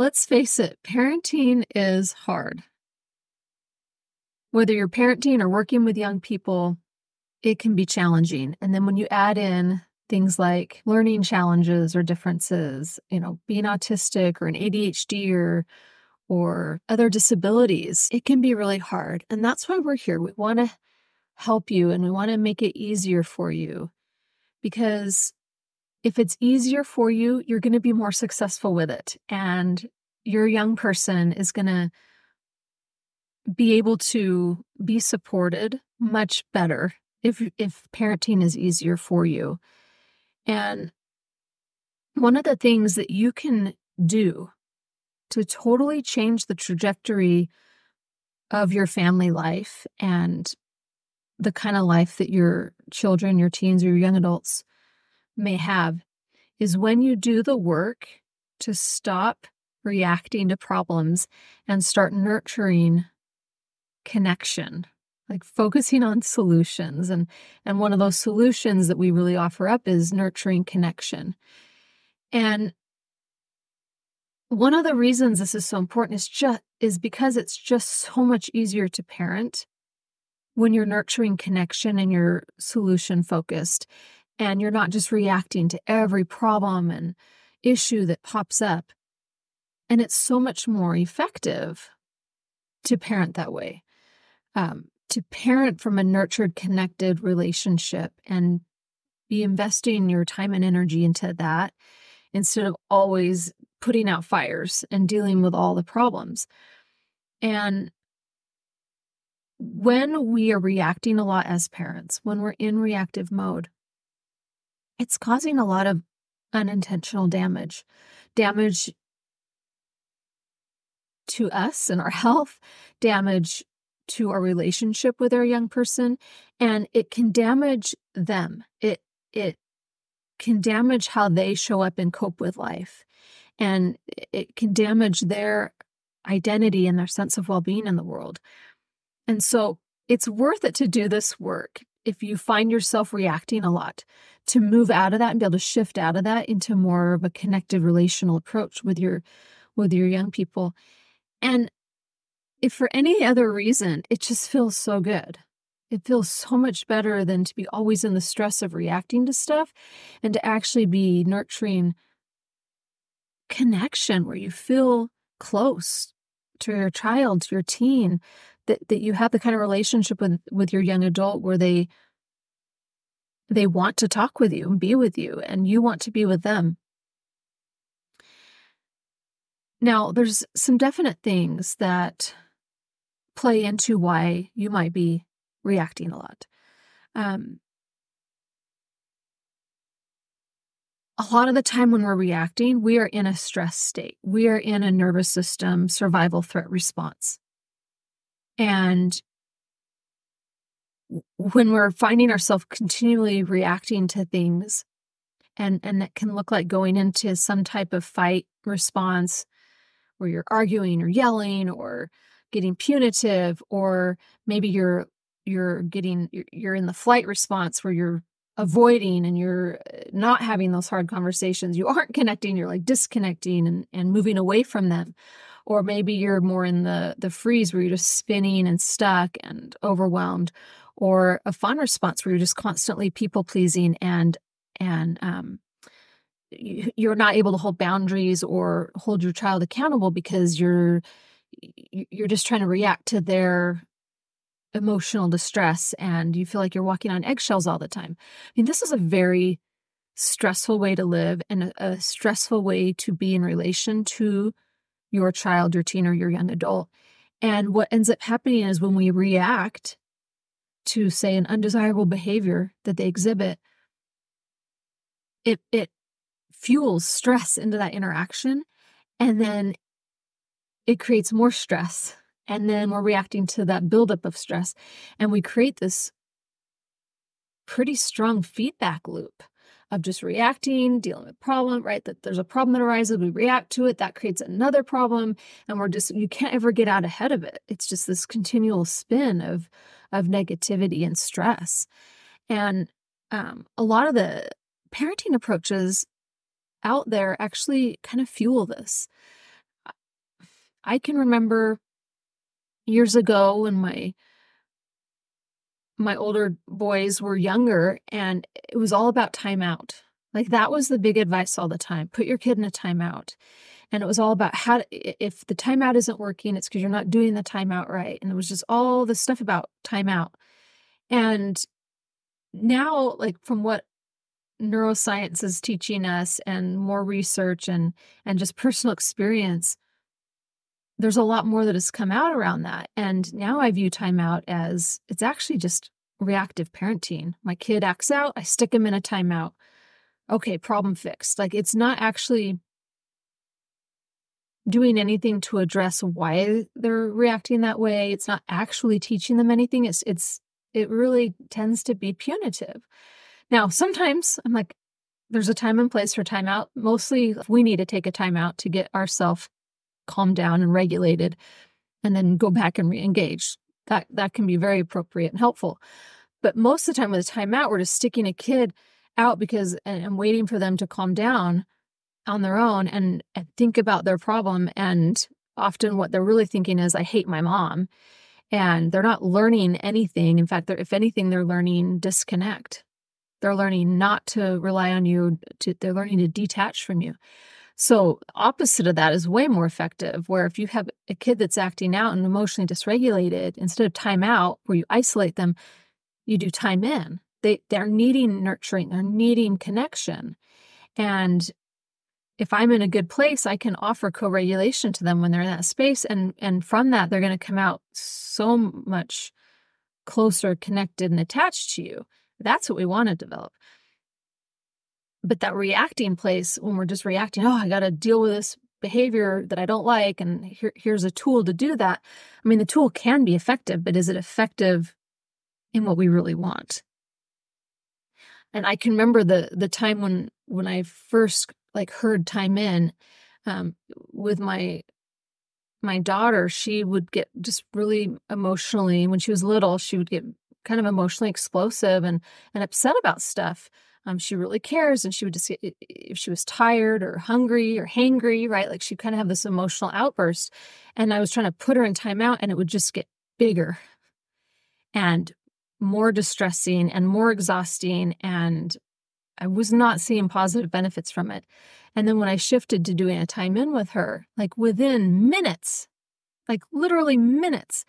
Let's face it, parenting is hard. Whether you're parenting or working with young people, it can be challenging. And then when you add in things like learning challenges or differences, you know, being autistic or an ADHD or or other disabilities, it can be really hard. And that's why we're here. We want to help you and we want to make it easier for you because if it's easier for you, you're going to be more successful with it. And your young person is going to be able to be supported much better if if parenting is easier for you. And one of the things that you can do to totally change the trajectory of your family life and the kind of life that your children, your teens, or your young adults may have is when you do the work to stop reacting to problems and start nurturing connection like focusing on solutions. And and one of those solutions that we really offer up is nurturing connection. And one of the reasons this is so important is just is because it's just so much easier to parent when you're nurturing connection and you're solution focused and you're not just reacting to every problem and issue that pops up. And it's so much more effective to parent that way. Um, to parent from a nurtured, connected relationship and be investing your time and energy into that instead of always putting out fires and dealing with all the problems. And when we are reacting a lot as parents, when we're in reactive mode, it's causing a lot of unintentional damage. Damage to us and our health, damage to our relationship with our young person, and it can damage them. It it can damage how they show up and cope with life. And it can damage their identity and their sense of well-being in the world. And so it's worth it to do this work if you find yourself reacting a lot to move out of that and be able to shift out of that into more of a connected relational approach with your with your young people. And if for any other reason, it just feels so good. It feels so much better than to be always in the stress of reacting to stuff and to actually be nurturing connection where you feel close to your child, to your teen, that that you have the kind of relationship with with your young adult where they they want to talk with you and be with you and you want to be with them now there's some definite things that play into why you might be reacting a lot um, a lot of the time when we're reacting, we are in a stress state. We are in a nervous system survival threat response. And when we're finding ourselves continually reacting to things, and, and it can look like going into some type of fight response where you're arguing or yelling or getting punitive, or maybe you're you're getting you're in the flight response where you're avoiding and you're uh, not having those hard conversations. You aren't connecting you're like disconnecting and, and moving away from them or maybe you're more in the the freeze where you're just spinning and stuck and overwhelmed or a fawn response where you're just constantly people pleasing and and um, you're not able to hold boundaries or hold your child accountable because you're you're just trying to react to their emotional distress and you feel like you're walking on eggshells all the time. I mean, this is a very stressful way to live and a, a stressful way to be in relation to your child, your teen, or your young adult. And what ends up happening is when we react to, say, an undesirable behavior that they exhibit, it it fuels stress into that interaction. And then it creates more stress. And then we're reacting to that buildup of stress. And we create this pretty strong feedback loop of just reacting, dealing with problem, right? That there's a problem that arises, we react to it, that creates another problem, and we're just you can't ever get out ahead of it. It's just this continual spin of of negativity and stress. And um, a lot of the parenting approaches out there actually kind of fuel this. I can remember years ago when my my older boys were younger and it was all about timeout. Like that was the big advice all the time. Put your kid in a timeout. And it was all about how if the timeout isn't working, it's because you're not doing the timeout right. And it was just all this stuff about timeout. And now, like from what neuroscience is teaching us and more research and and just personal experience, there's a lot more that has come out around that. And now I view timeout as it's actually just reactive parenting. My kid acts out, I stick him in a timeout. Okay, problem fixed. Like it's not actually doing anything to address why they're reacting that way. It's not actually teaching them anything. It's it's it really tends to be punitive. Now, sometimes I'm like, there's a time and place for timeout. Mostly we need to take a timeout to get ourselves calmed down and regulated and then go back and re-engage. That that can be very appropriate and helpful. But most of the time with a timeout, we're just sticking a kid out because and, waiting for them to calm down on their own and, and think about their problem. And often what they're really thinking is, I hate my mom. And they're not learning anything. In fact, if anything, they're learning disconnect. They're learning not to rely on you. To, they're learning to detach from you. So, opposite of that is way more effective. Where if you have a kid that's acting out and emotionally dysregulated, instead of time out where you isolate them, you do time in. They they're needing nurturing, they're needing connection. And if I'm in a good place, I can offer co-regulation to them when they're in that space. And and from that, they're going to come out so much closer, connected, and attached to you. That's what we want to develop. But that reacting place, when we're just reacting, oh, I got to deal with this behavior that I don't like, and here, here's a tool to do that. I mean, the tool can be effective, but is it effective in what we really want? And I can remember the the time when when I first like heard time in um, with my my daughter. She would get just really emotionally when she was little. She would get kind of emotionally explosive and and upset about stuff um, she really cares and she would just get, if she was tired or hungry or hangry right like she'd kind of have this emotional outburst and i was trying to put her in timeout and it would just get bigger and more distressing and more exhausting and i was not seeing positive benefits from it. And then when i shifted to doing a time in with her like within minutes like literally minutes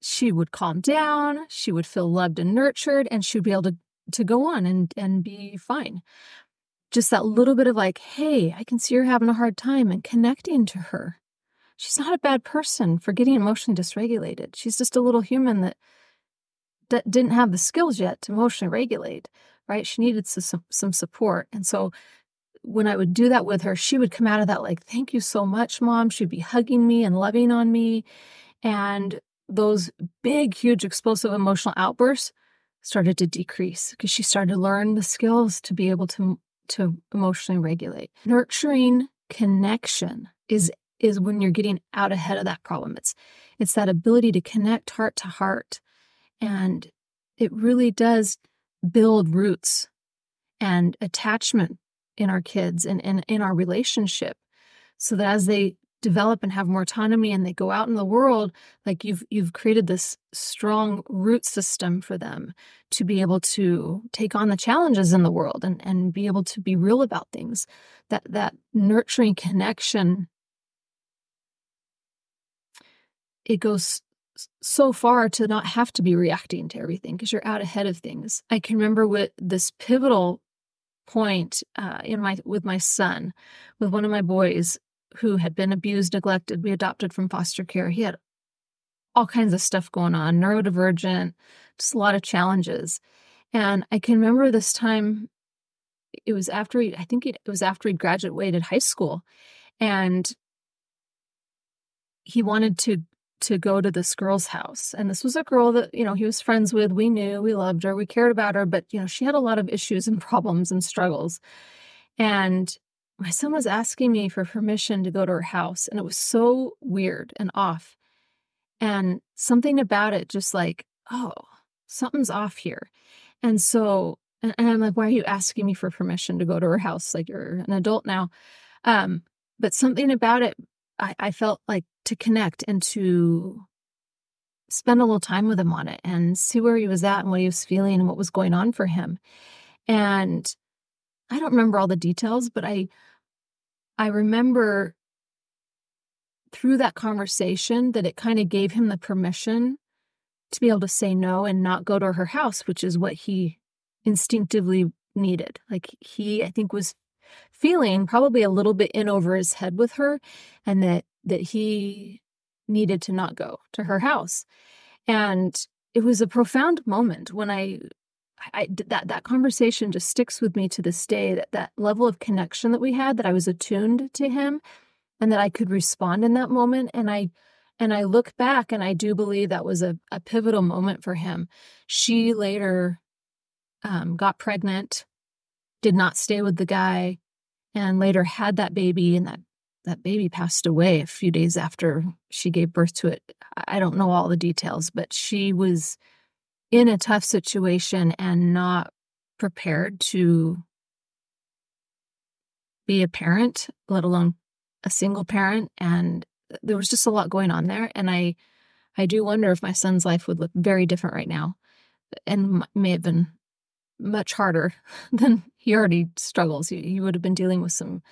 she would calm down she would feel loved and nurtured and she would be able to to go on and and be fine. Just that little bit of like hey i can see you're having a hard time and connecting to her. She's not a bad person for getting emotionally dysregulated. She's just a little human that that didn't have the skills yet to emotionally regulate right? She needed some some support. And so when i would do that with her she would come out of that like thank you so much mom. She'd be hugging me and loving on me. And those big huge explosive emotional outbursts started to decrease because she started to learn the skills to be able to to emotionally regulate. Nurturing connection is is when you're getting out ahead of that problem. It's it's that ability to connect heart to heart and it really does build roots and attachment in our kids and, and in our relationship so that as they develop and have more autonomy and they go out in the world like you've you've created this strong root system for them to be able to take on the challenges in the world and and be able to be real about things that that nurturing connection it goes so far to not have to be reacting to everything because you're out ahead of things. I can remember with this pivotal point uh, in my with my son with one of my boys who had been abused, neglected, we adopted from foster care. He had all kinds of stuff going on, neurodivergent, just a lot of challenges. And I can remember this time, it was after he, I think it was after he graduated high school. And he wanted to to go to this girl's house. And this was a girl that, you know, he was friends with. We knew, we loved her, we cared about her, but, you know, she had a lot of issues and problems and struggles. And my son was asking me for permission to go to her house. And it was so weird and off. And something about it just like, oh, something's off here. And so, and, and I'm like, why are you asking me for permission to go to her house? Like you're an adult now. Um, but something about it, I, I felt like to connect and to spend a little time with him on it and see where he was at and what he was feeling and what was going on for him. And I don't remember all the details, but I I remember through that conversation that it kind of gave him the permission to be able to say no and not go to her house, which is what he instinctively needed. Like he, I think, was feeling probably a little bit in over his head with her and that that he needed to not go to her house. And it was a profound moment when I I that that conversation just sticks with me to this day that that level of connection that we had that I was attuned to him and that I could respond in that moment and I and I look back and I do believe that was a, a pivotal moment for him. She later um, got pregnant, did not stay with the guy, and later had that baby, and that that baby passed away a few days after she gave birth to it. I don't know all the details, but she was in a tough situation and not prepared to be a parent, let alone a single parent. And there was just a lot going on there. And I, I do wonder if my son's life would look very different right now and may have been much harder than he already struggles. He, he would have been dealing with some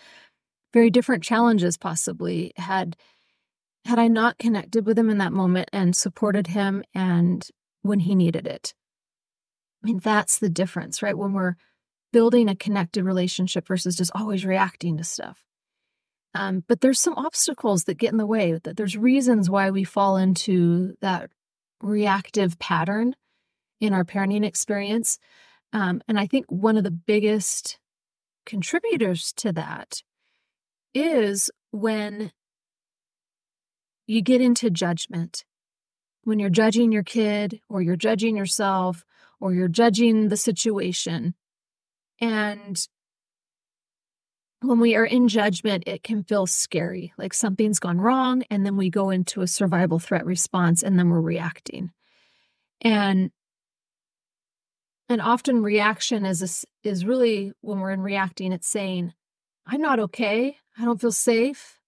very different challenges possibly had had I not connected with him in that moment and supported him and when he needed it. I mean, that's the difference, right? When we're building a connected relationship versus just always reacting to stuff. Um, but there's some obstacles that get in the way. That there's reasons why we fall into that reactive pattern in our parenting experience. Um, and I think one of the biggest contributors to that is when you get into judgment. When you're judging your kid, or you're judging yourself, or you're judging the situation. And when we are in judgment, it can feel scary, like something's gone wrong. And then we go into a survival threat response and then we're reacting. And and often reaction is a, is really when we're in reacting, it's saying, "I'm not okay. I don't feel safe,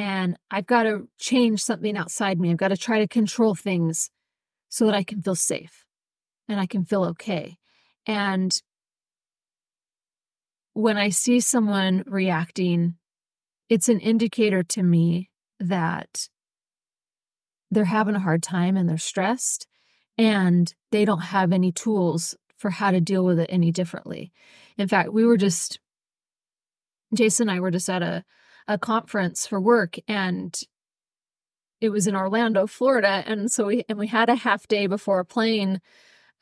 and I've got to change something outside me. I've got to try to control things so that I can feel safe and I can feel okay." And when I see someone reacting, it's an indicator to me that they're having a hard time and they're stressed and they don't have any tools for how to deal with it any differently. In fact, we were just, Jason and I were just at a, a conference for work and it was in Orlando, Florida. And so we, and we had a half day before a plane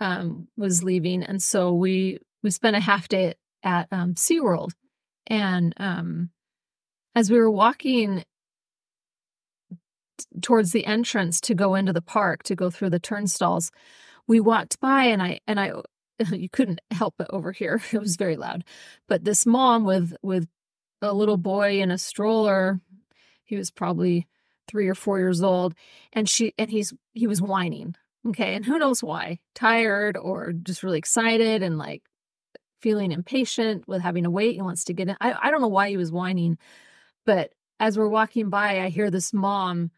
um, was leaving. And so we, we spent a half day at, um, SeaWorld. And um, as we were walking towards the entrance to go into the park to go through the turnstiles we walked by and i and i you couldn't help but overhear it was very loud but this mom with with a little boy in a stroller he was probably three or four years old and she and he's he was whining okay and who knows why tired or just really excited and like feeling impatient with having to wait he wants to get in i, I don't know why he was whining but as we're walking by i hear this mom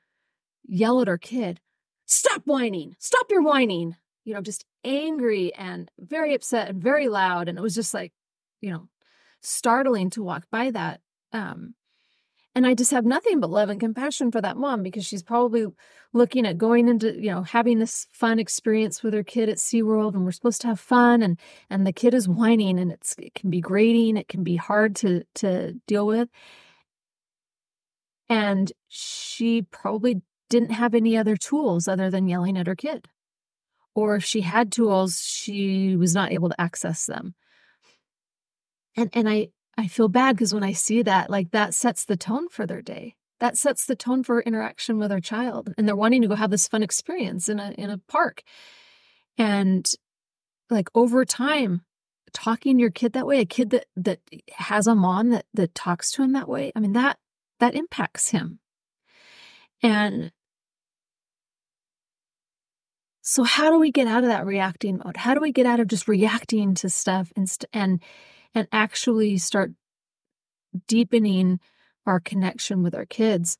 yell at her kid, Stop whining, stop your whining. You know, just angry and very upset and very loud. And it was just like, you know, startling to walk by that. Um, and I just have nothing but love and compassion for that mom because she's probably looking at going into, you know, having this fun experience with her kid at SeaWorld and we're supposed to have fun and and the kid is whining and it's it can be grating, it can be hard to to deal with. And she probably didn't have any other tools other than yelling at her kid. Or if she had tools, she was not able to access them. And and I I feel bad because when I see that, like that sets the tone for their day. that sets the tone for interaction with our child and they're wanting to go have this fun experience in a in a park. And like over time talking to your kid that way a kid that that has a mom that that talks to him that way i mean that that impacts him. And so how do we get out of that reacting mode? How do we get out of just reacting to stuff and and and actually start deepening our connection with our kids.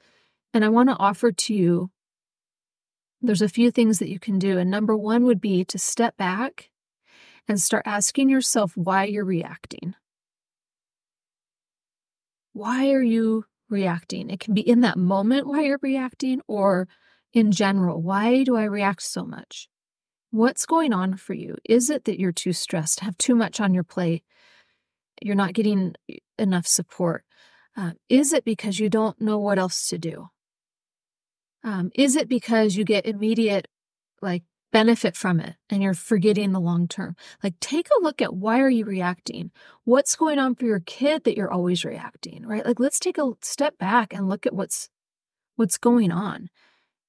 And I want to offer to you there's a few things that you can do. And number one would be to step back and start asking yourself why you're reacting. Why are you reacting? It can be in that moment why you're reacting or in general. Why do I react so much? What's going on for you? Is it that you're too stressed, have too much on your plate? You're not getting enough support? Uh, is it because you don't know what else to do? Um, is it because you get immediate like benefit from it and you're forgetting the long term? Like take a look at why are you reacting? What's going on for your kid that you're always reacting, right? Like let's take a step back and look at what's what's going on.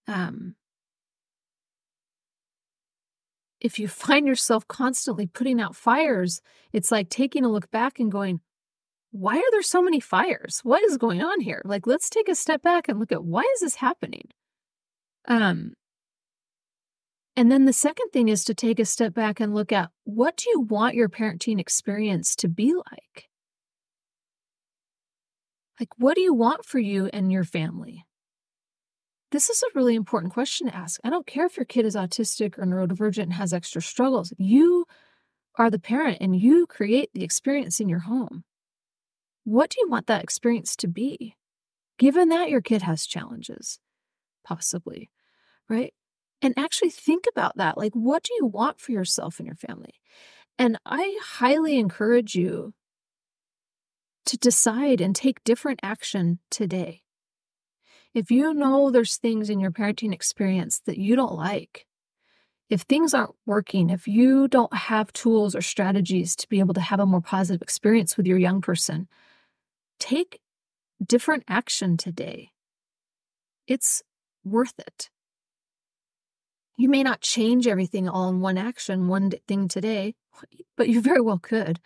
Um, if you find yourself constantly putting out fires, it's like taking a look back and going, why are there so many fires? What is going on here? Like, let's take a step back and look at why is this happening? Um, and then the second thing is to take a step back and look at what do you want your parenting experience to be like? Like, what do you want for you and your family? This is a really important question to ask. I don't care if your kid is autistic or neurodivergent and has extra struggles. You are the parent and you create the experience in your home. What do you want that experience to be? Given that your kid has challenges, possibly, right? And actually think about that. Like, what do you want for yourself and your family? And I highly encourage you to decide and take different action today. If you know there's things in your parenting experience that you don't like, if things aren't working, if you don't have tools or strategies to be able to have a more positive experience with your young person, take different action today. It's worth it. You may not change everything all in one action, one thing today, but you very well could.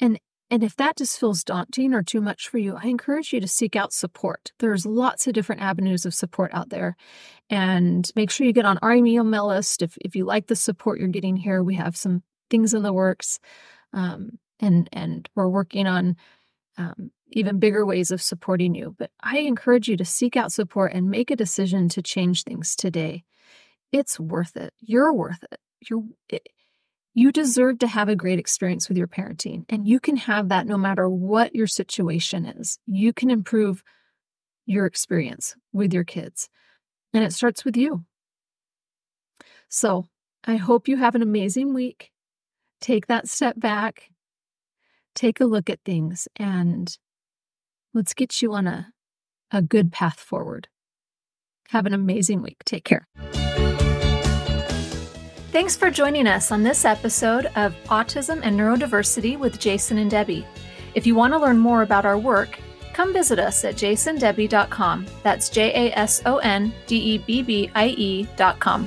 And and if that just feels daunting or too much for you, I encourage you to seek out support. There's lots of different avenues of support out there. And make sure you get on our email list. If, if you like the support you're getting here, we have some things in the works. Um, and, and we're working on um, even bigger ways of supporting you. But I encourage you to seek out support and make a decision to change things today. It's worth it. You're worth it. You're it, you deserve to have a great experience with your parenting, and you can have that no matter what your situation is. You can improve your experience with your kids, and it starts with you. So, I hope you have an amazing week. Take that step back take a look at things and let's get you on a, a good path forward. Have an amazing week. Take care. Thanks for joining us on this episode of Autism and Neurodiversity with Jason and Debbie. If you want to learn more about our work, come visit us at jasondebbie.com. That's J A S O N D E B B I E.com.